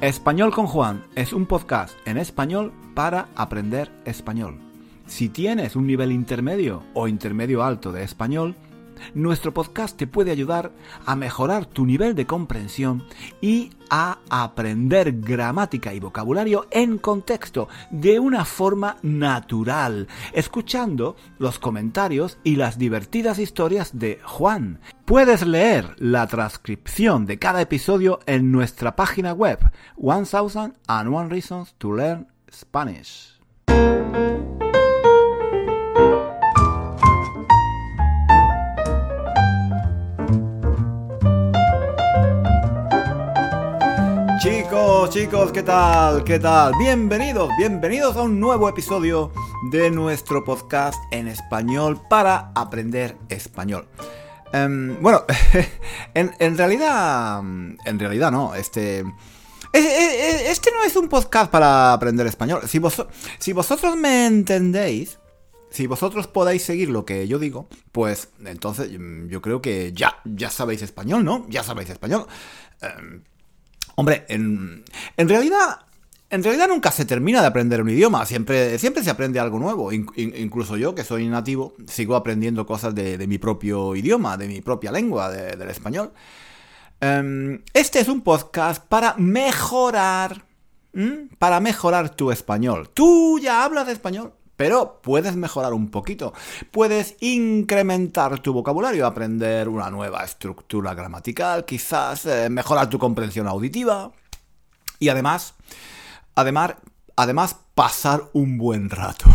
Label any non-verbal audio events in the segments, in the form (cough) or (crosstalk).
Español con Juan es un podcast en español para aprender español. Si tienes un nivel intermedio o intermedio alto de español, nuestro podcast te puede ayudar a mejorar tu nivel de comprensión y a aprender gramática y vocabulario en contexto, de una forma natural, escuchando los comentarios y las divertidas historias de Juan. Puedes leer la transcripción de cada episodio en nuestra página web, 1001 Reasons to Learn Spanish. Chicos, ¿qué tal? ¿Qué tal? Bienvenidos, bienvenidos a un nuevo episodio de nuestro podcast en español para aprender español. Em, bueno, (laughs) en, realidad, en realidad no, este... Este no es un podcast para aprender español. Si, vosotros me entendéis, si vosotros podéis seguir lo que yo digo, pues entonces yo creo que ya, ya sabéis español, ¿no? Ya sabéis español. Em, Hombre, en, realidad en realidad nunca se termina de aprender un idioma, siempre, siempre se aprende algo nuevo. incluso yo, que soy nativo, sigo aprendiendo cosas de, mi propio idioma, de mi propia lengua, del español. Em, este es un podcast para mejorar, para mejorar tu español. ¿Tú ya hablas español? Pero puedes mejorar un poquito. Puedes incrementar tu vocabulario, aprender una nueva estructura gramatical, quizás eh, mejorar tu comprensión auditiva. Y además, además, además pasar un buen rato.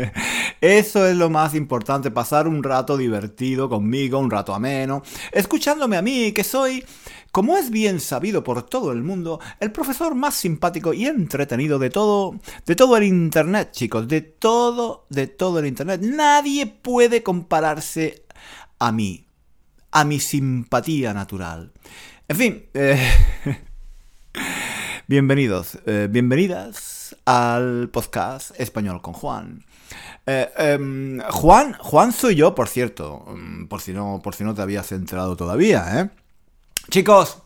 (laughs) Eso es lo más importante, pasar un rato divertido conmigo, un rato ameno, escuchándome a mí, que soy como es bien sabido por todo el mundo, el profesor más simpático y entretenido de todo, de todo el internet, chicos, de todo, de todo el internet. Nadie puede compararse a mí, a mi simpatía natural. En fin, eh, (laughs) bienvenidos, eh, bienvenidas al podcast español con Juan. Eh, em, Juan, Juan soy yo, por cierto, mm, por si no, por si no te habías enterado todavía, ¿eh? Chicos,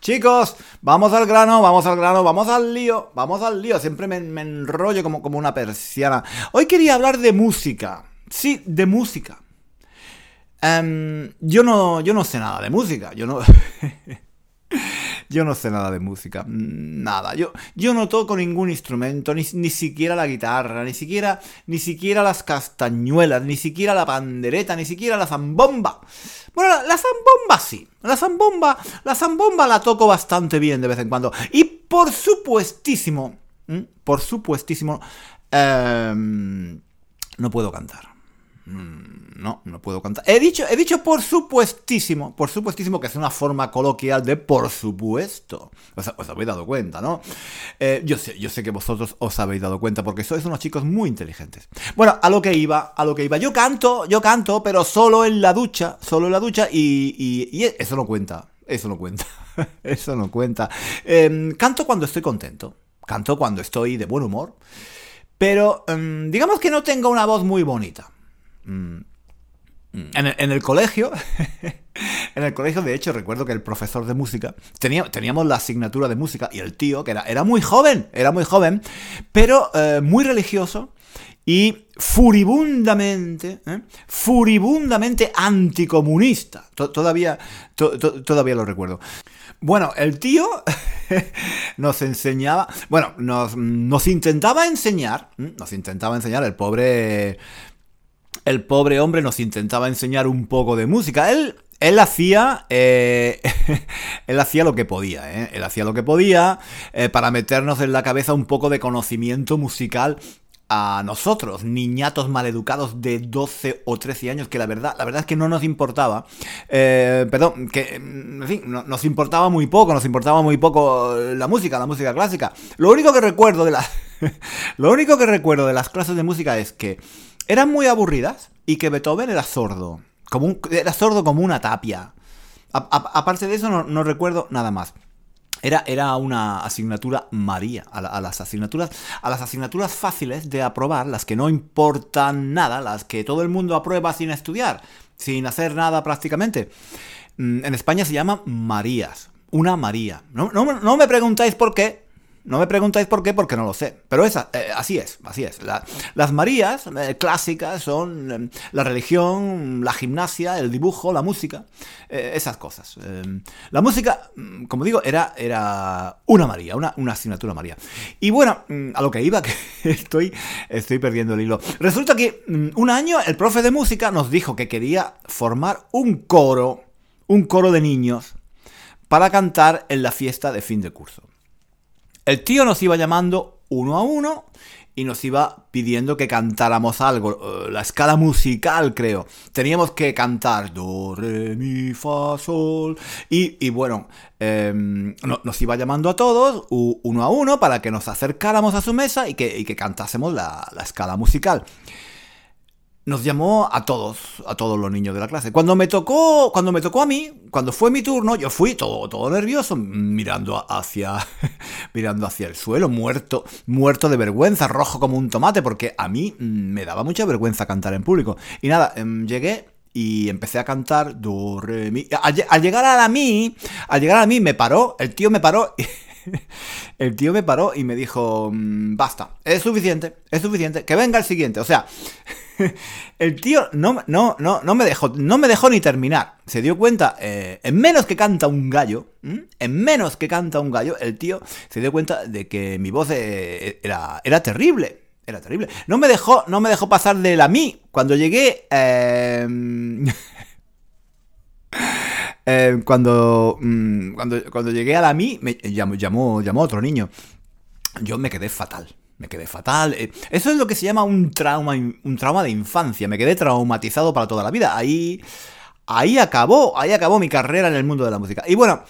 chicos, vamos al grano, vamos al grano, vamos al lío, vamos al lío. Siempre me, enrollo como, como una persiana. Hoy quería hablar de música. Sí, de música. Em, yo, no, yo no sé nada de música. Yo no... (laughs) Yo no sé nada de música, nada. Yo, yo no toco ningún instrumento, ni, ni, siquiera la guitarra, ni siquiera, ni siquiera las castañuelas, ni siquiera la pandereta, ni siquiera la zambomba. Bueno, la, zambomba sí. La zambomba, la zambomba la toco bastante bien de vez en cuando. Y por supuestísimo, por supuestísimo, em, no puedo cantar. Mm, no, no puedo cantar. He dicho, he dicho por supuestísimo, por supuestísimo que es una forma coloquial de por supuesto. Os, habéis dado cuenta, ¿no? Eh, yo, sé, yo sé que vosotros os habéis dado cuenta porque sois unos chicos muy inteligentes. Bueno, a lo que iba, a lo que iba. Yo canto, yo canto, pero solo en la ducha, solo en la ducha y, y, eso no cuenta. Eso no cuenta. (laughs) eso no cuenta. Em, canto cuando estoy contento. Canto cuando estoy de buen humor. Pero em, digamos que no tengo una voz muy bonita. Mm. En el, colegio, (laughs) en el colegio, de hecho, recuerdo que el profesor de música, teníamos la asignatura de música y el tío, que era, era muy joven, era muy joven, pero eh, muy religioso y furibundamente, ¿eh? furibundamente anticomunista. todavía, todavía lo recuerdo. Bueno, el tío (laughs) nos enseñaba, bueno, nos, nos intentaba enseñar, nos intentaba enseñar el pobre el pobre hombre nos intentaba enseñar un poco de música. Él, él hacía, eh, (laughs) él hacía lo que podía, ¿eh? él hacía lo que podía eh, para meternos en la cabeza un poco de conocimiento musical a nosotros, niñatos maleducados de 12 o 13 años, que la verdad, la verdad es que no nos importaba, perdón, que, en fin, nos importaba muy poco, nos importaba muy poco la música, la música clásica. Lo único que recuerdo de la, (laughs) lo único que recuerdo de las clases de música es que eran muy aburridas y que Beethoven era sordo. Como era sordo como una tapia. aparte de eso, no, recuerdo nada más. Era, era, una asignatura María. A, las asignaturas, a las asignaturas fáciles de aprobar, las que no importan nada, las que todo el mundo aprueba sin estudiar. sin hacer nada prácticamente. Mm, en España se llama Marías, una María. No, no me preguntáis por qué, no me preguntáis por qué, porque no lo sé. Pero esa, eh, así es, así es. las Marías eh, clásicas son eh, la religión, la gimnasia, el dibujo, la música, esas cosas. la música, mm, como digo, era, era una María, una, una, asignatura María. Y bueno, mm, a lo que iba, (laughs) que estoy, estoy perdiendo el hilo. Resulta que mm, un año el profe de música nos dijo que quería formar un coro, un coro de niños, para cantar en la fiesta de fin de curso. El tío nos iba llamando uno a uno y nos iba pidiendo que cantáramos algo, eh, la escala musical creo. Teníamos que cantar do, re, mi, fa, sol. Y, bueno, em, nos iba llamando a todos uno a uno para que nos acercáramos a su mesa y que, cantásemos la escala musical nos llamó a todos, a todos los niños de la clase. Cuando me tocó, cuando me tocó a mí, cuando fue mi turno, yo fui todo, todo nervioso, mirando hacia, (laughs) mirando hacia el suelo, muerto, muerto de vergüenza, rojo como un tomate, porque a mí mm, me daba mucha vergüenza cantar en público. Y nada, em, llegué y empecé a cantar do, re, mi. Al, llegar a la mi, al llegar a mí me paró, el tío me paró. (laughs) el tío me paró y me dijo, mm, basta, es suficiente, es suficiente, que venga el siguiente. O sea, (laughs) el tío no, no, no, no, me dejó, no me dejó ni terminar. Se dio cuenta, eh, en menos que canta un gallo, en menos que canta un gallo, el tío se dio cuenta de que mi voz eh, era, era terrible. Era terrible. No me dejó, no me dejó pasar de la mí. Cuando llegué. Em, (laughs) em, cuando, mm, cuando, cuando llegué a la mí, me llamó, llamó, llamó otro niño. Yo me quedé fatal me quedé fatal. Eh, eso es lo que se llama un trauma, un trauma de infancia. Me quedé traumatizado para toda la vida. Ahí, ahí acabó, ahí acabó mi carrera en el mundo de la música. Y bueno,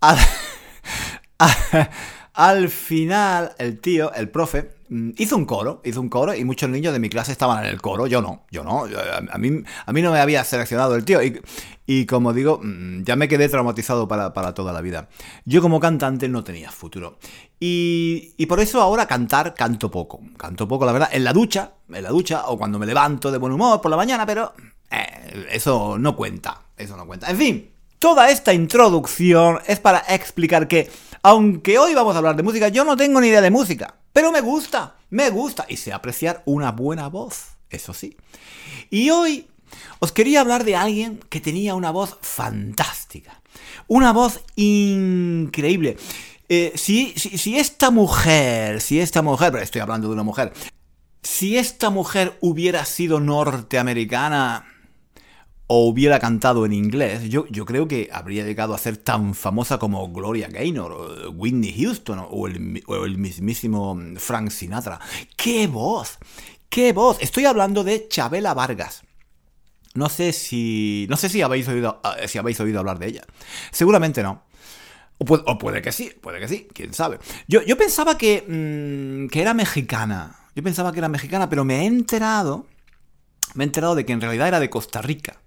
al, (laughs) final el tío, el profe, hizo un coro, hizo un coro y muchos niños de mi clase estaban en el coro. Yo no, yo no. A mí, a mí no me había seleccionado el tío. Y, y como digo, mm, ya me quedé traumatizado para, toda la vida. Yo como cantante no tenía futuro. Y, y, por eso ahora cantar canto poco. Canto poco, la verdad, en la ducha, en la ducha, o cuando me levanto de buen humor por la mañana, pero eh, eso no cuenta. Eso no cuenta. En fin, toda esta introducción es para explicar que, aunque hoy vamos a hablar de música, yo no tengo ni idea de música. Pero me gusta, me gusta. Y sé apreciar una buena voz. Eso sí. Y hoy os quería hablar de alguien que tenía una voz fantástica. Una voz increíble. Eh, si, si, esta mujer, si esta mujer, pero estoy hablando de una mujer, si esta mujer hubiera sido norteamericana o hubiera cantado en inglés, yo, yo creo que habría llegado a ser tan famosa como Gloria Gaynor, o Whitney Houston o el, o el mismísimo Frank Sinatra. ¡Qué voz! ¡Qué voz! Estoy hablando de Chabela Vargas. No sé si. No sé si habéis oído. Ah, si habéis oído hablar de ella. Seguramente no. O puede, que sí, puede que sí, quién sabe. Yo, yo pensaba que, mm, que era mexicana. Yo pensaba que era mexicana, pero me he enterado. Me he enterado de que en realidad era de Costa Rica.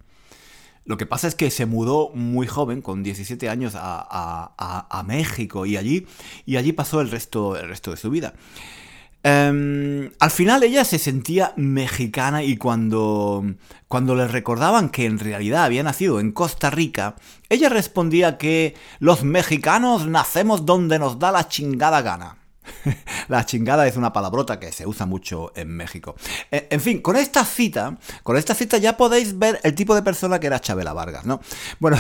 Lo que pasa es que se mudó muy joven, con 17 años, a, a, a México y allí, y allí pasó el resto, el resto de su vida. Em, al final ella se sentía mexicana y cuando, cuando le recordaban que en realidad había nacido en Costa Rica, ella respondía que los mexicanos nacemos donde nos da la chingada gana. (laughs) la chingada es una palabrota que se usa mucho en México. Eh, en fin, con esta cita, con esta cita ya podéis ver el tipo de persona que era Chabela Vargas, ¿no? Bueno,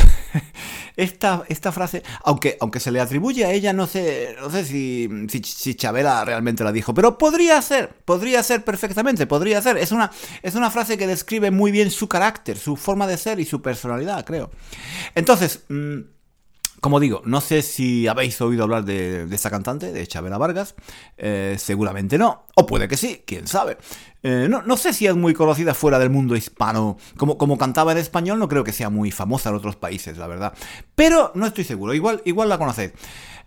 (laughs) esta, esta frase, aunque, aunque se le atribuye a ella, no sé, no sé si, si, Chabela realmente la dijo, pero podría ser, podría ser perfectamente, podría ser. Es una, es una frase que describe muy bien su carácter, su forma de ser y su personalidad, creo. Entonces, mm, como digo, no sé si habéis oído hablar de, esta cantante, de Chabela Vargas. Eh, seguramente no. O puede que sí, quién sabe. Eh, no, sé si es muy conocida fuera del mundo hispano. Como, como cantaba en español, no creo que sea muy famosa en otros países, la verdad. Pero no estoy seguro. Igual, igual la conocéis.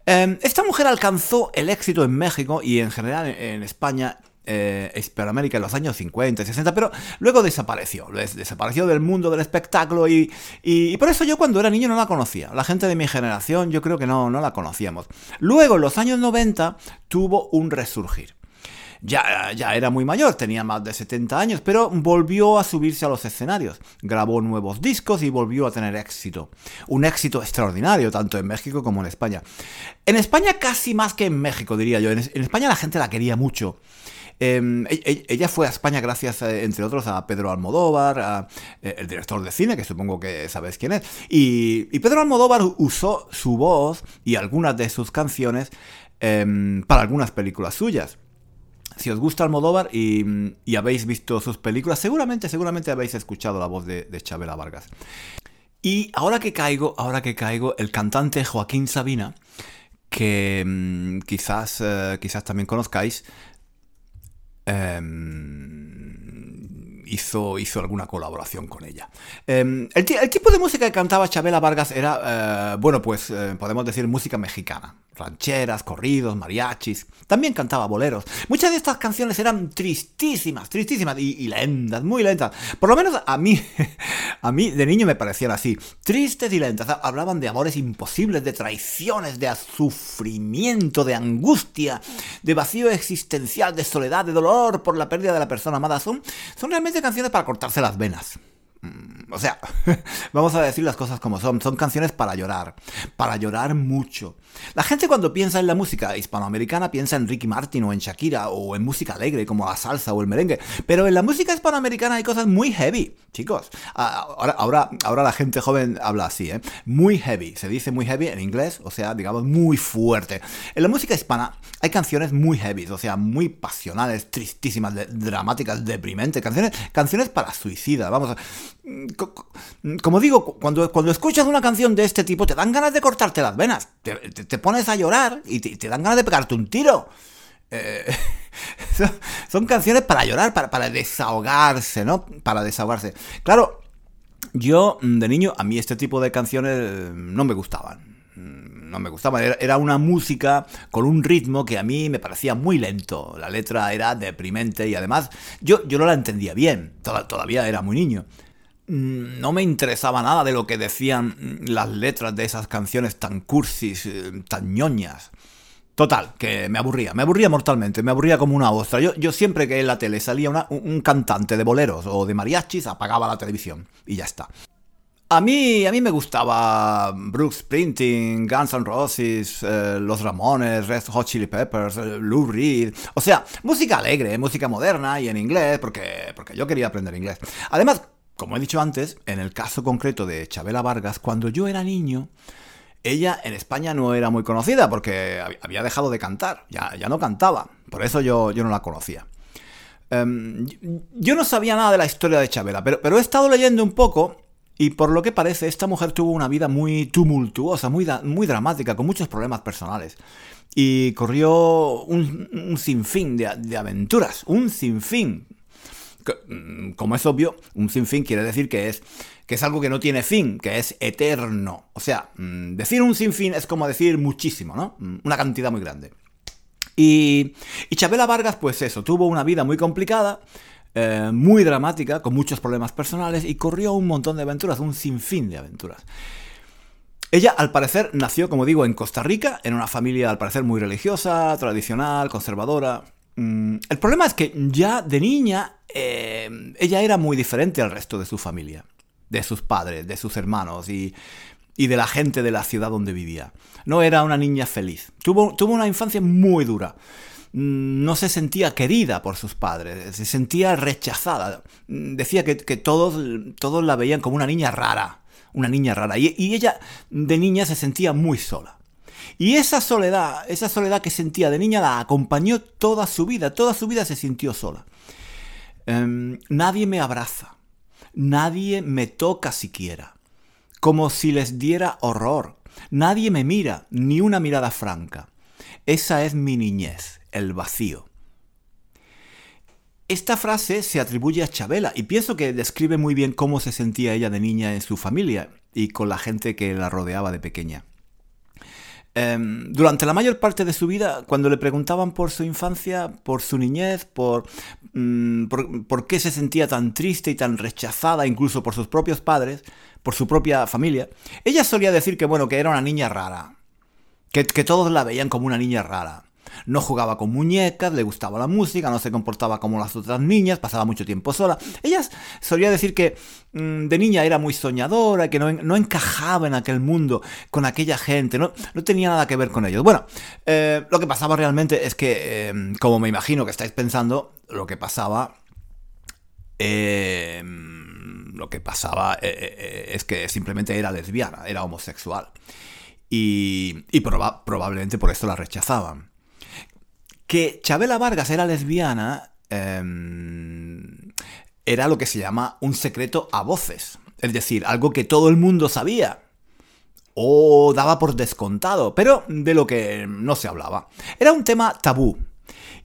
Eh, esta mujer alcanzó el éxito en México y en general en España eh, Hispanoamérica en los años 50 y 60, pero luego desapareció, desapareció del mundo del espectáculo y, y, por eso yo cuando era niño no la conocía. La gente de mi generación yo creo que no, la conocíamos. Luego en los años 90 tuvo un resurgir. ya, ya era muy mayor, tenía más de 70 años, pero volvió a subirse a los escenarios, grabó nuevos discos y volvió a tener éxito. Un éxito extraordinario, tanto en México como en España. En España casi más que en México, diría yo. En, España la gente la quería mucho. Em, e, e, ella fue a España gracias, eh, entre otros, a Pedro Almodóvar, eh, el director de cine, que supongo que sabéis quién es. Y, Pedro Almodóvar usó su voz y algunas de sus canciones em, para algunas películas suyas si os gusta Almodóvar y, habéis visto sus películas, seguramente, seguramente habéis escuchado la voz de, de, Chabela Vargas. Y ahora que caigo, ahora que caigo, el cantante Joaquín Sabina, que mm, quizás, eh, quizás también conozcáis, em, hizo, hizo alguna colaboración con ella. Em, el, tipo de música que cantaba Chabela Vargas era, eh, bueno, pues eh, podemos decir música mexicana rancheras, corridos, mariachis. También cantaba boleros. Muchas de estas canciones eran tristísimas, tristísimas y, lentas, muy lentas. Por lo menos a mí, (laughs) a mí de niño me parecían así, tristes y lentas. Hablaban de amores imposibles, de traiciones, de sufrimiento, de angustia, de vacío existencial, de soledad, de dolor por la pérdida de la persona amada. Son, son realmente canciones para cortarse las venas. Mm, o sea, (laughs) vamos a decir las cosas como son. Son canciones para llorar, para llorar mucho. La gente cuando piensa en la música hispanoamericana piensa en Ricky Martin o en Shakira o en música alegre como la salsa o el merengue. Pero en la música hispanoamericana hay cosas muy heavy, chicos. Ahora, ahora, ahora la gente joven habla así, ¿eh? Muy heavy. Se dice muy heavy en inglés, o sea, digamos muy fuerte. En la música hispana hay canciones muy heavy, o sea, muy pasionales, tristísimas, dramáticas, deprimentes. Canciones, canciones para suicida, vamos. A, como digo, cuando, cuando escuchas una canción de este tipo, te dan ganas de cortarte las venas. Te, pones a llorar y te, dan ganas de pegarte un tiro. Eh, (laughs) son, canciones para llorar, para, para desahogarse, ¿no? Para desahogarse. Claro, yo de niño, a mí este tipo de canciones no me gustaban no me gustaban. Era, una música con un ritmo que a mí me parecía muy lento. La letra era deprimente y además yo, yo no la entendía bien. todavía era muy niño. Mm, no me interesaba nada de lo que decían las letras de esas canciones tan cursis, eh, tan ñoñas. Total, que me aburría, me aburría mortalmente, me aburría como una ostra. Yo, yo siempre que en la tele salía un cantante de boleros o de mariachis, apagaba la televisión y ya está. A mí, a mí me gustaba Brooks Springsteen, Guns N' Roses, eh, Los Ramones, Red Hot Chili Peppers, eh, Lou Reed. O sea, música alegre, música moderna y en inglés, porque, porque yo quería aprender inglés. Además, como he dicho antes, en el caso concreto de Chabela Vargas, cuando yo era niño, ella en España no era muy conocida porque había dejado de cantar, ya, ya no cantaba, por eso yo, yo no la conocía. Em, yo no sabía nada de la historia de Chabela, pero, pero he estado leyendo un poco y por lo que parece, esta mujer tuvo una vida muy tumultuosa, muy, muy dramática, con muchos problemas personales. Y corrió un, sinfín de, de, aventuras, un sinfín. Mm, como es obvio, un sinfín quiere decir que es, que es algo que no tiene fin, que es eterno. O sea, mm, decir un sinfín es como decir muchísimo, ¿no? Mm, una cantidad muy grande. Y, y Chabela Vargas, pues eso, tuvo una vida muy complicada, eh, muy dramática, con muchos problemas personales, y corrió un montón de aventuras, un sinfín de aventuras. Ella, al parecer, nació, como digo, en Costa Rica, en una familia, al parecer, muy religiosa, tradicional, conservadora. Mm, el problema es que ya de niña eh, ella era muy diferente al resto de su familia, de sus padres, de sus hermanos y, de la gente de la ciudad donde vivía. No era una niña feliz. Tuvo, una infancia muy dura. Mm, no se sentía querida por sus padres, se sentía rechazada. Mm, decía que, todos, todos la veían como una niña rara, una niña rara. Y ella de niña se sentía muy sola. Y esa soledad, esa soledad que sentía de niña la acompañó toda su vida, toda su vida se sintió sola. Em, nadie me abraza, nadie me toca siquiera, como si les diera horror. Nadie me mira, ni una mirada franca. Esa es mi niñez, el vacío. Esta frase se atribuye a Chabela y pienso que describe muy bien cómo se sentía ella de niña en su familia y con la gente que la rodeaba de pequeña. Em, durante la mayor parte de su vida, cuando le preguntaban por su infancia, por su niñez, mm, por, por, qué se sentía tan triste y tan rechazada incluso por sus propios padres, por su propia familia, ella solía decir que bueno, que era una niña rara, que, que todos la veían como una niña rara. No jugaba con muñecas, le gustaba la música, no se comportaba como las otras niñas, pasaba mucho tiempo sola. Ella solía decir que mm, de niña era muy soñadora, que no, encajaba en aquel mundo, con aquella gente, no, no tenía nada que ver con ellos. Bueno, eh, lo que pasaba realmente es que, eh, como me imagino que estáis pensando, lo que pasaba... Eh, lo que pasaba es que simplemente era lesbiana, era homosexual y, probablemente por esto la rechazaban. Que Chabela Vargas era lesbiana em, era lo que se llama un secreto a voces, es decir, algo que todo el mundo sabía o daba por descontado, pero de lo que no se hablaba. Era un tema tabú.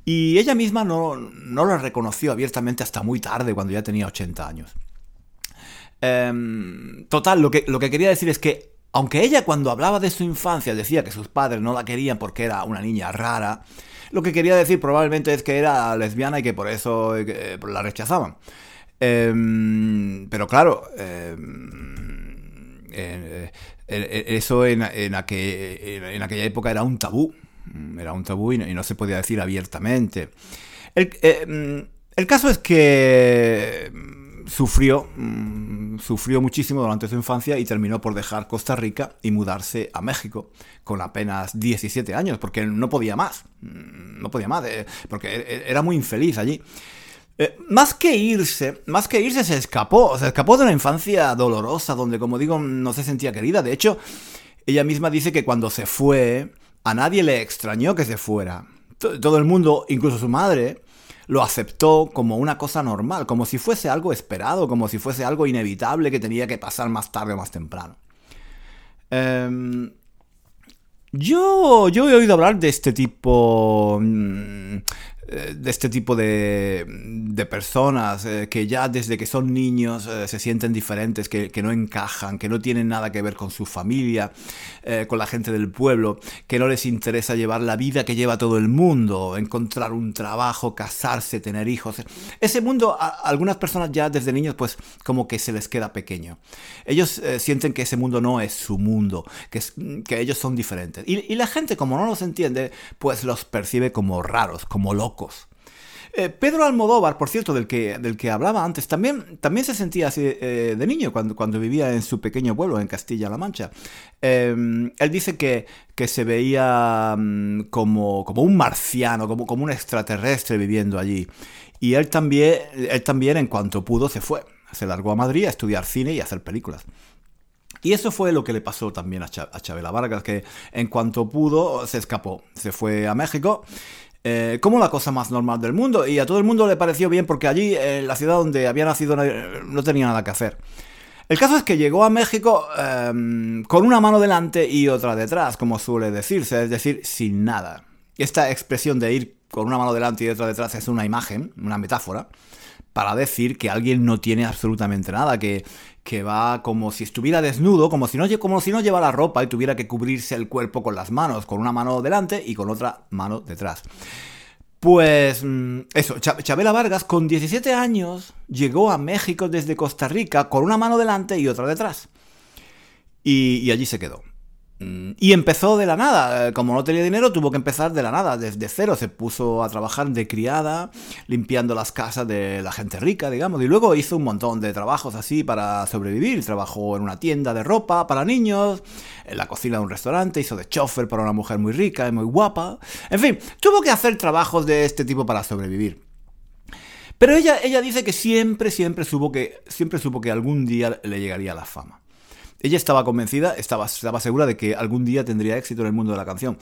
Y ella misma no, lo reconoció abiertamente hasta muy tarde, cuando ya tenía 80 años. Em, total, lo que, lo que quería decir es que aunque ella cuando hablaba de su infancia decía que sus padres no la querían porque era una niña rara, lo que quería decir probablemente es que era lesbiana y que por eso eh, la rechazaban. Em, pero claro, em, eh, eh, eso en, aquella época era un tabú. Era un tabú y no, se podía decir abiertamente. El, em, el caso es que sufrió, mm, sufrió muchísimo durante su infancia y terminó por dejar Costa Rica y mudarse a México con apenas 17 años, porque no podía más, mm, no podía más, eh, porque e, e, era muy infeliz allí. Eh, más que irse, más que irse se escapó, se escapó de una infancia dolorosa donde, como digo, no se sentía querida. De hecho, ella misma dice que cuando se fue, a nadie le extrañó que se fuera. Todo el mundo, incluso su madre, lo aceptó como una cosa normal, como si fuese algo esperado, como si fuese algo inevitable que tenía que pasar más tarde o más temprano. Em, yo, yo he oído hablar de este tipo... Eh, de este tipo de, de personas eh, que ya desde que son niños eh, se sienten diferentes, que, que, no encajan, que no tienen nada que ver con su familia, con la gente del pueblo, que no les interesa llevar la vida que lleva todo el mundo, encontrar un trabajo, casarse, tener hijos. Ese mundo a algunas personas ya desde niños pues como que se les queda pequeño. Ellos sienten que ese mundo no es su mundo, que, que ellos son diferentes. Y, y la gente como no los entiende pues los percibe como raros, como locos eh, Pedro Almodóvar, por cierto, del que, del que hablaba antes, también, también se sentía así eh, de niño cuando, cuando vivía en su pequeño pueblo, en Castilla-La Mancha. Em, él dice que, que se veía mm, como, como, un marciano, como, como un extraterrestre viviendo allí. Y él también, él también, en cuanto pudo, se fue. Se largó a Madrid a estudiar cine y a hacer películas. Y eso fue lo que le pasó también a, Chabela Vargas, que en cuanto pudo se escapó, se fue a México eh, como la cosa más normal del mundo. Y a todo el mundo le pareció bien porque allí, en la ciudad donde había nacido, no tenía nada que hacer. El caso es que llegó a México em, con una mano delante y otra detrás, como suele decirse, es decir, sin nada. Esta expresión de ir con una mano delante y otra detrás es una imagen, una metáfora, para decir que alguien no tiene absolutamente nada, que, que va como si estuviera desnudo, como si, no, como si no llevara ropa y tuviera que cubrirse el cuerpo con las manos, con una mano delante y con otra mano detrás. Pues mm, eso, Chabela Vargas con 17 años llegó a México desde Costa Rica con una mano delante y otra detrás. y allí se quedó. Y empezó de la nada, como no tenía dinero tuvo que empezar de la nada, desde cero, se puso a trabajar de criada, limpiando las casas de la gente rica, digamos, y luego hizo un montón de trabajos así para sobrevivir, trabajó en una tienda de ropa para niños, en la cocina de un restaurante, hizo de chofer para una mujer muy rica y muy guapa, en fin, tuvo que hacer trabajos de este tipo para sobrevivir. Pero ella, ella dice que siempre, siempre supo que, siempre supo que algún día le llegaría la fama. Ella estaba convencida, estaba, estaba segura de que algún día tendría éxito en el mundo de la canción.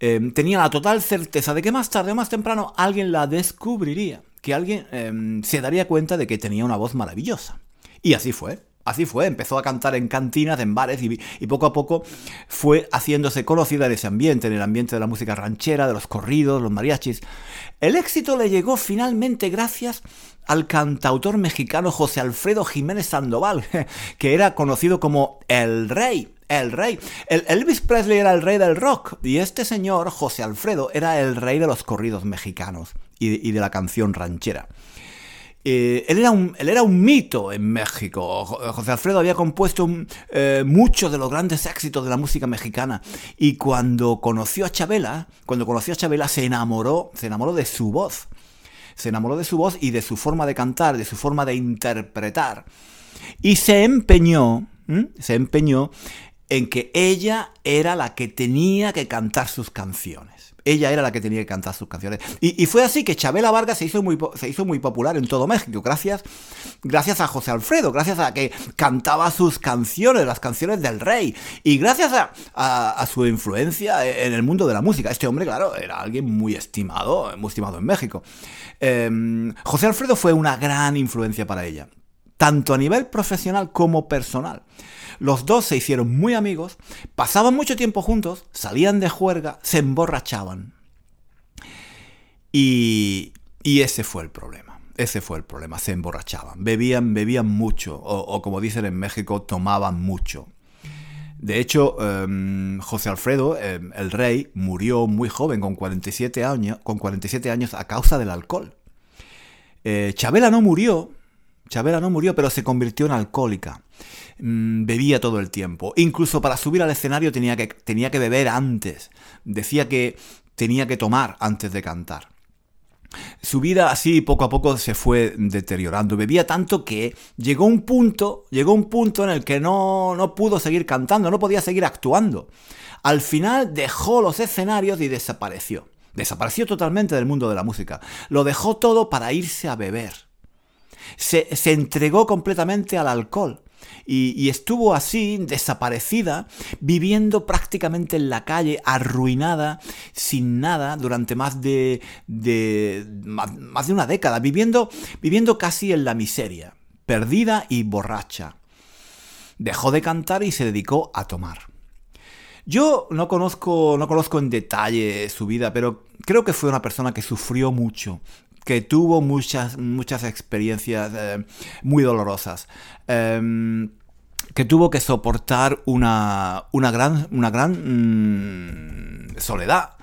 Em, tenía la total certeza de que más tarde o más temprano alguien la descubriría, que alguien em, se daría cuenta de que tenía una voz maravillosa. Y así fue. Así fue, empezó a cantar en cantinas, en bares y, poco a poco fue haciéndose conocida en ese ambiente, en el ambiente de la música ranchera, de los corridos, los mariachis. El éxito le llegó finalmente gracias al cantautor mexicano José Alfredo Jiménez Sandoval, (laughs) que era conocido como el rey. El rey. El Elvis Presley era el rey del rock y este señor, José Alfredo, era el rey de los corridos mexicanos y de la canción ranchera. Eh, él, era un, él, era un, mito en México. José Alfredo había compuesto eh, muchos de los grandes éxitos de la música mexicana. Y cuando conoció a Chabela, cuando conoció a se enamoró, se enamoró de su voz. Se enamoró de su voz y de su forma de cantar, de su forma de interpretar. Y se empeñó, se empeñó en que ella era la que tenía que cantar sus canciones. Ella era la que tenía que cantar sus canciones. Y, fue así que Chabela Vargas se hizo, muy, se hizo muy popular en todo México, gracias, gracias a José Alfredo, gracias a que cantaba sus canciones, las canciones del rey, y gracias a, su influencia en el mundo de la música. Este hombre, claro, era alguien muy estimado, muy estimado en México. Em, José Alfredo fue una gran influencia para ella, tanto a nivel profesional como personal. Los dos se hicieron muy amigos, pasaban mucho tiempo juntos, salían de juerga, se emborrachaban. Y, y ese fue el problema. Ese fue el problema, se emborrachaban, bebían, bebían mucho, o, como dicen en México, tomaban mucho. De hecho, em, José Alfredo, em, el rey, murió muy joven, con 47 años, con 47 años a causa del alcohol. Eh, Chabela no murió, Chabela no murió, pero se convirtió en alcohólica. Mm, bebía todo el tiempo. Incluso para subir al escenario tenía que, tenía que beber antes. Decía que tenía que tomar antes de cantar. Su vida así poco a poco se fue deteriorando. Bebía tanto que llegó un punto, llegó un punto en el que no, no pudo seguir cantando, no podía seguir actuando. Al final dejó los escenarios y desapareció. Desapareció totalmente del mundo de la música. Lo dejó todo para irse a beber. Se, se entregó completamente al alcohol y, estuvo así, desaparecida, viviendo prácticamente en la calle, arruinada, sin nada, durante más de, más de una década, viviendo, viviendo casi en la miseria, perdida y borracha. Dejó de cantar y se dedicó a tomar. Yo no conozco, no conozco en detalle su vida, pero creo que fue una persona que sufrió mucho, que tuvo muchas, muchas experiencias eh, muy dolorosas. Em, que tuvo que soportar una, una gran, una gran mm, soledad.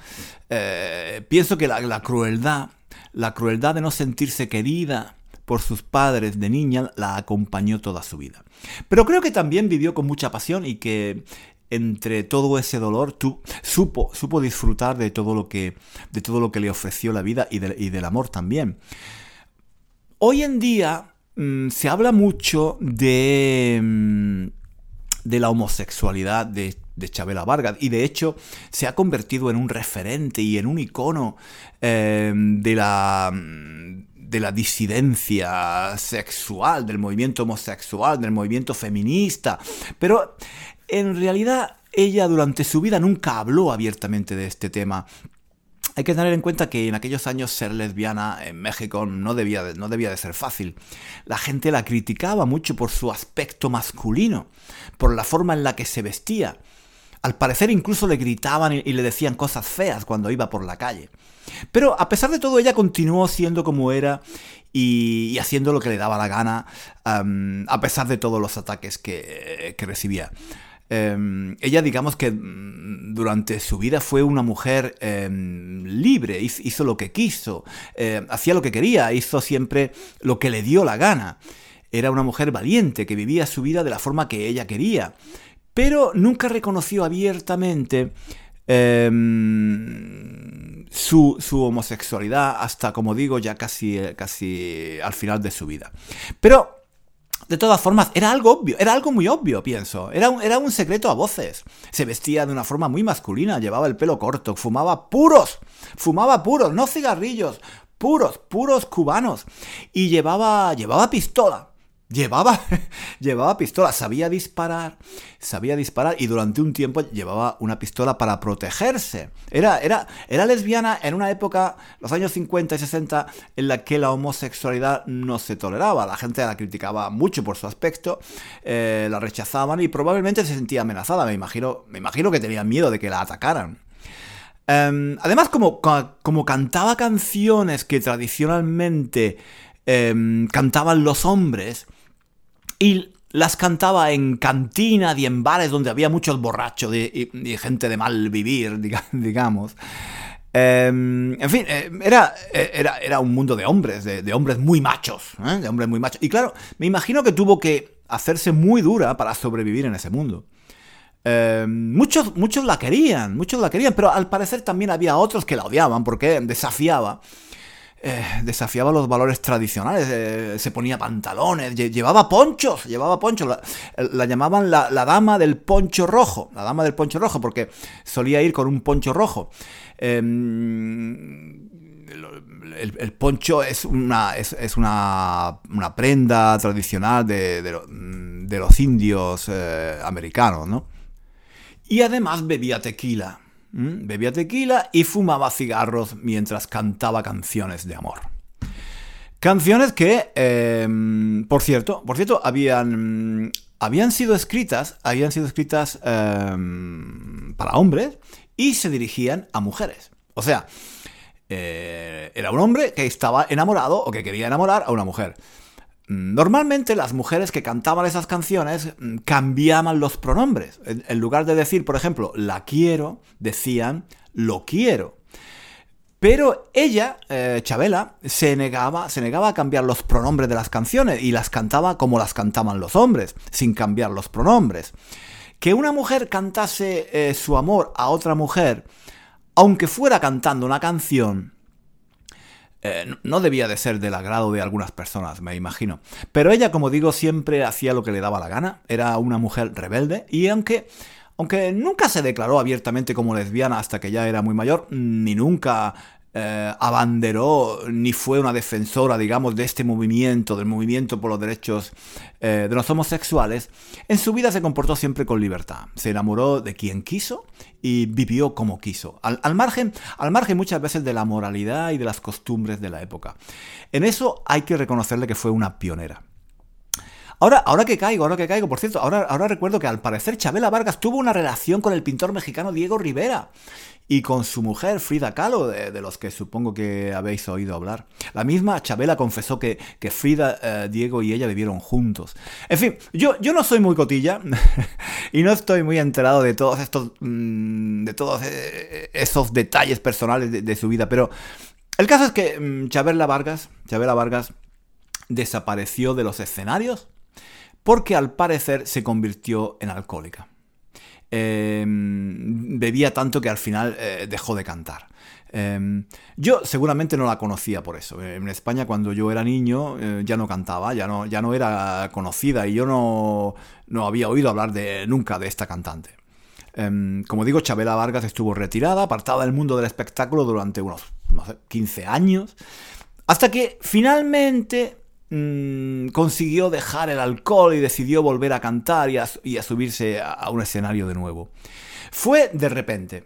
Eh, pienso que la, la, crueldad, la crueldad de no sentirse querida por sus padres de niña, la acompañó toda su vida. Pero creo que también vivió con mucha pasión y que entre todo ese dolor, tú, supo, supo disfrutar de todo, lo que, de todo lo que le ofreció la vida y, del amor también. Hoy en día mm, se habla mucho de, mm, de la homosexualidad de, Chabela Vargas y de hecho se ha convertido en un referente y en un icono eh, de la de la disidencia sexual, del movimiento homosexual, del movimiento feminista. Pero en realidad, ella durante su vida nunca habló abiertamente de este tema. Hay que tener en cuenta que en aquellos años ser lesbiana en México no debía, de, no debía de ser fácil. La gente la criticaba mucho por su aspecto masculino, por la forma en la que se vestía. Al parecer incluso le gritaban y, le decían cosas feas cuando iba por la calle. Pero a pesar de todo ella continuó siendo como era y, haciendo lo que le daba la gana a pesar de todos los ataques que recibía. Em, ella, digamos que mm, durante su vida fue una mujer em, libre, hizo, lo que quiso, eh, hacía lo que quería, hizo siempre lo que le dio la gana. Era una mujer valiente que vivía su vida de la forma que ella quería, pero nunca reconoció abiertamente em, su, su, homosexualidad hasta, como digo, ya casi, casi al final de su vida. Pero de todas formas, era algo obvio, era algo muy obvio, pienso. Era un, era un secreto a voces. Se vestía de una forma muy masculina, llevaba el pelo corto, fumaba puros, fumaba puros, no cigarrillos, puros, puros cubanos. Y llevaba, llevaba pistola. Llevaba, (laughs) llevaba pistola, sabía disparar, sabía disparar y durante un tiempo llevaba una pistola para protegerse. Era, era, era lesbiana en una época, los años 50 y 60, en la que la homosexualidad no se toleraba. La gente la criticaba mucho por su aspecto, eh, la rechazaban y probablemente se sentía amenazada. Me imagino, me imagino que tenían miedo de que la atacaran. Em, además, como, como cantaba canciones que tradicionalmente em, cantaban los hombres, y las cantaba en cantinas y en bares donde había muchos borrachos y, gente de mal vivir, (laughs) digamos. Em, en fin, eh, era, era, era, un mundo de hombres, de, hombres muy machos, ¿eh? de hombres muy machos. Y claro, me imagino que tuvo que hacerse muy dura para sobrevivir en ese mundo. Em, muchos, muchos la querían, muchos la querían, pero al parecer también había otros que la odiaban porque desafiaba. Eh, desafiaba los valores tradicionales, se ponía pantalones, llevaba ponchos, llevaba ponchos, la, llamaban la, dama del poncho rojo, la dama del poncho rojo, porque solía ir con un poncho rojo. Em, el, poncho es una, es, una, una, prenda tradicional de, de, los indios eh, americanos, ¿no? Y además bebía tequila. Bebía tequila y fumaba cigarros mientras cantaba canciones de amor. Canciones que, em, por cierto, por cierto, habían, habían sido escritas, habían sido escritas em, para hombres y se dirigían a mujeres. O sea, eh, era un hombre que estaba enamorado o que quería enamorar a una mujer. Normalmente las mujeres que cantaban esas canciones mm, cambiaban los pronombres. En lugar de decir, por ejemplo, la quiero, decían lo quiero. Pero ella, eh, Chabela, se negaba, se negaba a cambiar los pronombres de las canciones y las cantaba como las cantaban los hombres, sin cambiar los pronombres. Que una mujer cantase eh, su amor a otra mujer, aunque fuera cantando una canción, eh, no debía de ser del agrado de algunas personas, me imagino. Pero ella, como digo, siempre hacía lo que le daba la gana. Era una mujer rebelde y aunque... Aunque nunca se declaró abiertamente como lesbiana hasta que ya era muy mayor, ni nunca eh, abanderó ni fue una defensora, digamos, de este movimiento, del movimiento por los derechos eh, de los homosexuales, en su vida se comportó siempre con libertad. Se enamoró de quien quiso y vivió como quiso, al, margen, al margen muchas veces de la moralidad y de las costumbres de la época. En eso hay que reconocerle que fue una pionera. Ahora, ahora que caigo, ahora que caigo, por cierto, ahora, ahora recuerdo que al parecer Chabela Vargas tuvo una relación con el pintor mexicano Diego Rivera y con su mujer Frida Kahlo, de, los que supongo que habéis oído hablar. La misma Chabela confesó que, que Frida, eh, Diego y ella vivieron juntos. En fin, yo, yo no soy muy cotilla (laughs) y no estoy muy enterado de todos estos, mm, de todos eh, esos detalles personales de, su vida, pero el caso es que mm, Chabela Vargas, Chabela Vargas desapareció de los escenarios porque al parecer se convirtió en alcohólica. Em, bebía tanto que al final eh, dejó de cantar. Em, yo seguramente no la conocía por eso. En España cuando yo era niño eh, ya no cantaba, ya no, ya no era conocida y yo no, no había oído hablar de, nunca de esta cantante. Em, como digo, Chabela Vargas estuvo retirada, apartada del mundo del espectáculo durante unos 15 años, hasta que finalmente Mm, consiguió dejar el alcohol y decidió volver a cantar y a, subirse a, un escenario de nuevo. Fue de repente.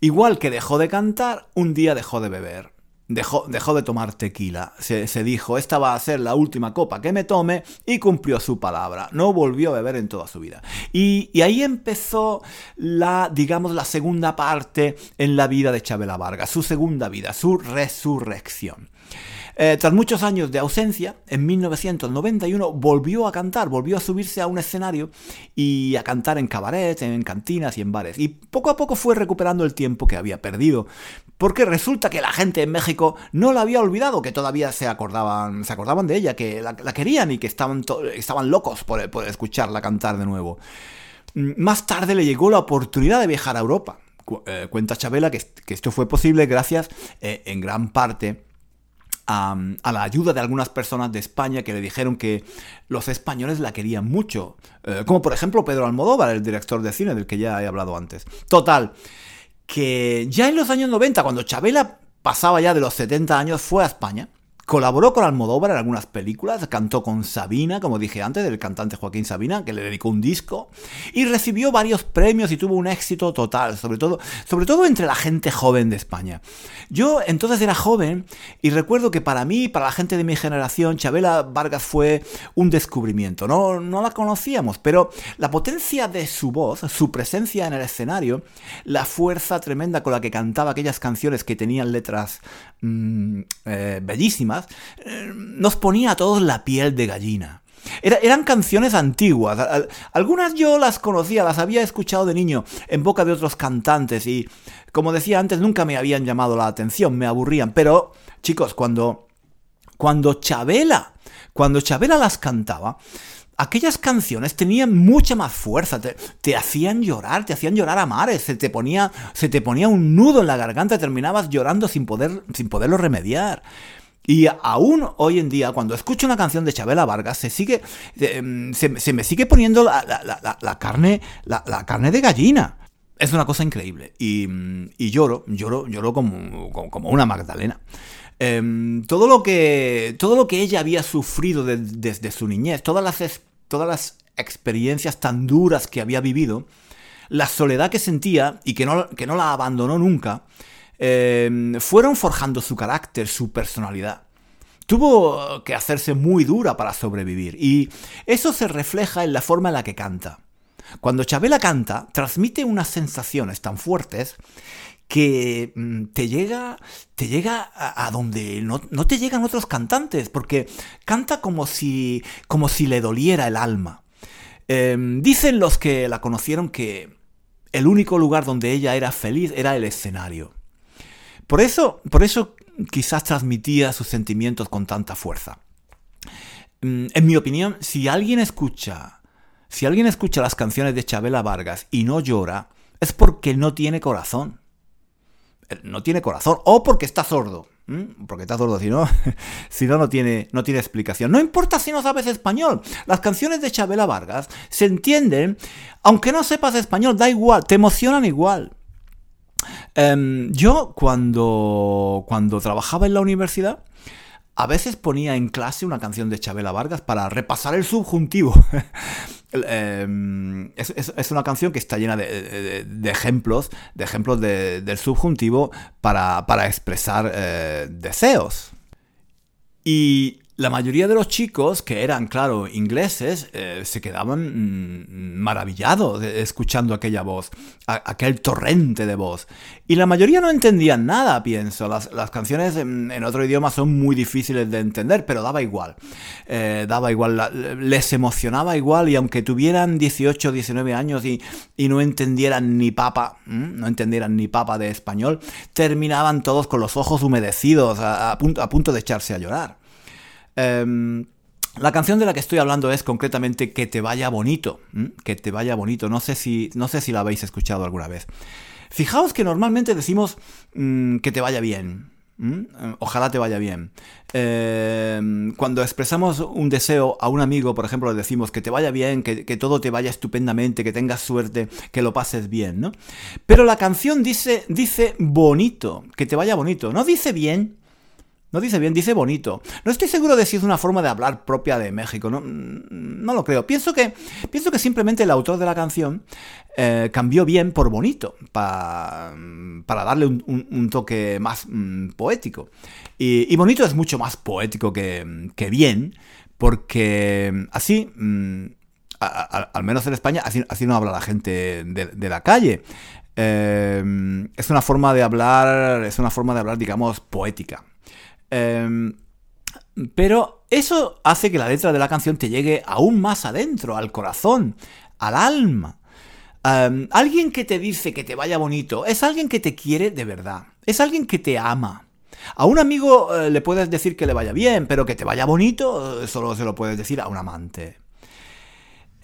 Igual que dejó de cantar, un día dejó de beber. Dejó, dejó de tomar tequila. Se, dijo, esta va a ser la última copa que me tome y cumplió su palabra. No volvió a beber en toda su vida. Y, y ahí empezó la, digamos, la segunda parte en la vida de Chabela Vargas, su segunda vida, su resurrección. Eh, tras muchos años de ausencia, en 1991 volvió a cantar, volvió a subirse a un escenario y a cantar en cabarets, en cantinas y en bares. Y poco a poco fue recuperando el tiempo que había perdido. Porque resulta que la gente en México no la había olvidado, que todavía se acordaban, se acordaban de ella, que la, querían y que estaban, estaban locos por, escucharla cantar de nuevo. Mm, más tarde le llegó la oportunidad de viajar a Europa. Eh, cuenta Chabela que, esto fue posible gracias eh, en gran parte a, la ayuda de algunas personas de España que le dijeron que los españoles la querían mucho. Eh, como por ejemplo Pedro Almodóvar, el director de cine del que ya he hablado antes. Total, que ya en los años 90, cuando Chabela pasaba ya de los 70 años, fue a España Colaboró con Almodóvar en algunas películas, cantó con Sabina, como dije antes, del cantante Joaquín Sabina, que le dedicó un disco, y recibió varios premios y tuvo un éxito total, sobre todo, sobre todo entre la gente joven de España. Yo entonces era joven y recuerdo que para mí, para la gente de mi generación, Chabela Vargas fue un descubrimiento. No, no la conocíamos, pero la potencia de su voz, su presencia en el escenario, la fuerza tremenda con la que cantaba aquellas canciones que tenían letras mm, eh, bellísimas, eh, nos ponía a todos la piel de gallina. eran canciones antiguas. Algunas yo las conocía, las había escuchado de niño en boca de otros cantantes y, como decía antes, nunca me habían llamado la atención, me aburrían. Pero, chicos, cuando, cuando Chabela, cuando Chabela las cantaba, aquellas canciones tenían mucha más fuerza, te, hacían llorar, te hacían llorar a mares, se te ponía, se te ponía un nudo en la garganta, terminabas llorando sin, poder, sin poderlo remediar. Y aún hoy en día, cuando escucho una canción de Chabela Vargas, se sigue. Em, se, me sigue poniendo la, carne. La, carne de gallina. Es una cosa increíble. Y, lloro, lloro, lloro como, como, una Magdalena. Em, todo, lo que, todo lo que ella había sufrido desde su niñez, todas las, todas las experiencias tan duras que había vivido, la soledad que sentía y que no, que no la abandonó nunca, Em, fueron forjando su carácter, su personalidad. Tuvo que hacerse muy dura para sobrevivir y eso se refleja en la forma en la que canta. Cuando Chabela canta, transmite unas sensaciones tan fuertes que mm, te llega, te llega a, donde no, te llegan otros cantantes, porque canta como si, como si le doliera el alma. Em, dicen los que la conocieron que el único lugar donde ella era feliz era el escenario. Por eso, por eso quizás transmitía sus sentimientos con tanta fuerza. Mm, en mi opinión, si alguien escucha, si alguien escucha las canciones de Chabela Vargas y no llora, es porque no tiene corazón. No tiene corazón. O porque está sordo. Porque está sordo, si no, (laughs) si no, no tiene, no tiene explicación. No importa si no sabes español. Las canciones de Chabela Vargas se entienden, aunque no sepas español, da igual, te emocionan igual. Em, yo cuando, cuando trabajaba en la universidad, a veces ponía en clase una canción de Chabela Vargas para repasar el subjuntivo. (laughs) Em, es, una canción que está llena de, ejemplos, de ejemplos del subjuntivo para, expresar eh, deseos. Y la mayoría de los chicos, que eran, claro, ingleses, eh, se quedaban mm, maravillados escuchando aquella voz, aquel torrente de voz. Y la mayoría no entendían nada, pienso. Las, canciones en, otro idioma son muy difíciles de entender, pero daba igual. Eh, daba igual, les emocionaba igual y aunque tuvieran 18 o 19 años y, no entendieran ni papa, no entendieran ni papa de español, terminaban todos con los ojos humedecidos, a punto de echarse a llorar. Em, la canción de la que estoy hablando es concretamente Que te vaya bonito. Que te vaya bonito. No sé, si, no sé si la habéis escuchado alguna vez. Fijaos que normalmente decimos mm, que te vaya bien. Ojalá te vaya bien. Em, cuando expresamos un deseo a un amigo, por ejemplo, le decimos que te vaya bien, que, que, todo te vaya estupendamente, que tengas suerte, que lo pases bien, ¿no? Pero la canción dice, dice bonito, que te vaya bonito. No dice bien, no dice bien, dice bonito. No estoy seguro de si es una forma de hablar propia de México, no, no lo creo. Pienso que, pienso que simplemente el autor de la canción eh, cambió bien por bonito, para darle un, toque más mm, poético. Y, bonito es mucho más poético que, bien, porque así, mm, al menos en España, así, no habla la gente de, la calle. Eh, es una forma de hablar, es una forma de hablar, digamos, poética. Em, pero eso hace que la letra de la canción te llegue aún más adentro, al corazón, al alma. Em, alguien que te dice que te vaya bonito es alguien que te quiere de verdad, es alguien que te ama. A un amigo eh, le puedes decir que le vaya bien, pero que te vaya bonito eh, solo se lo puedes decir a un amante.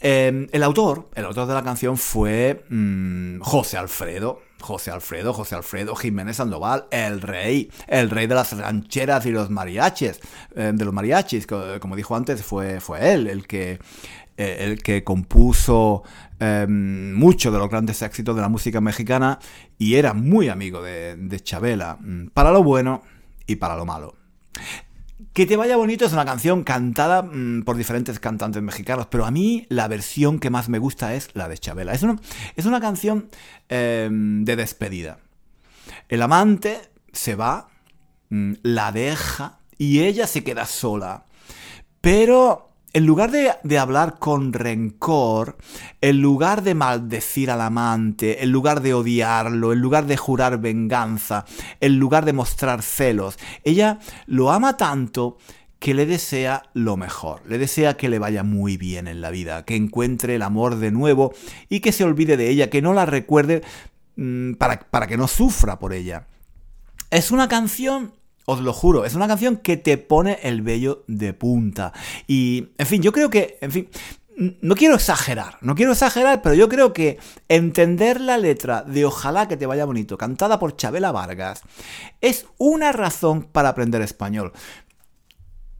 Em, el autor, el autor de la canción fue mm, José Alfredo, José Alfredo, José Alfredo Jiménez Sandoval, el rey, el rey de las rancheras y los mariachis, eh, de los mariachis, como dijo antes, fue, fue él el que, eh, el que compuso em, muchos de los grandes éxitos de la música mexicana y era muy amigo de, de Chabela, mm, para lo bueno y para lo malo. Que te vaya bonito es una canción cantada mm, por diferentes cantantes mexicanos, pero a mí la versión que más me gusta es la de Chabela. Es una, es una canción em, de despedida. El amante se va, mm, la deja y ella se queda sola. Pero en lugar de, hablar con rencor, en lugar de maldecir al amante, en lugar de odiarlo, en lugar de jurar venganza, en lugar de mostrar celos, ella lo ama tanto que le desea lo mejor, le desea que le vaya muy bien en la vida, que encuentre el amor de nuevo y que se olvide de ella, que no la recuerde mm, para, para que no sufra por ella. Es una canción os lo juro, es una canción que te pone el vello de punta. Y, en fin, yo creo que, en fin, no quiero exagerar, no quiero exagerar, pero yo creo que entender la letra de Ojalá que te vaya bonito, cantada por Chabela Vargas, es una razón para aprender español.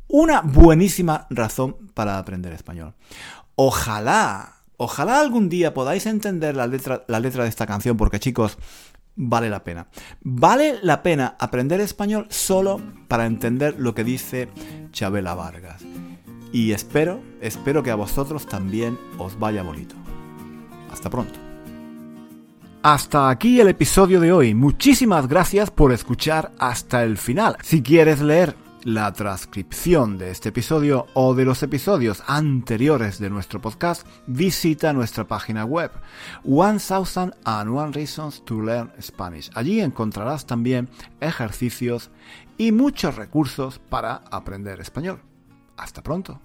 Una buenísima razón para aprender español. Ojalá, ojalá algún día podáis entender la letra, la letra de esta canción, porque chicos, vale la pena. Vale la pena aprender español solo para entender lo que dice Chabela Vargas. Y espero, espero que a vosotros también os vaya bonito. Hasta pronto. Hasta aquí el episodio de hoy. Muchísimas gracias por escuchar hasta el final. Si quieres leer la transcripción de este episodio o de los episodios anteriores de nuestro podcast, visita nuestra página web One Thousand and One Reasons to Learn Spanish. Allí encontrarás también ejercicios y muchos recursos para aprender español. Hasta pronto.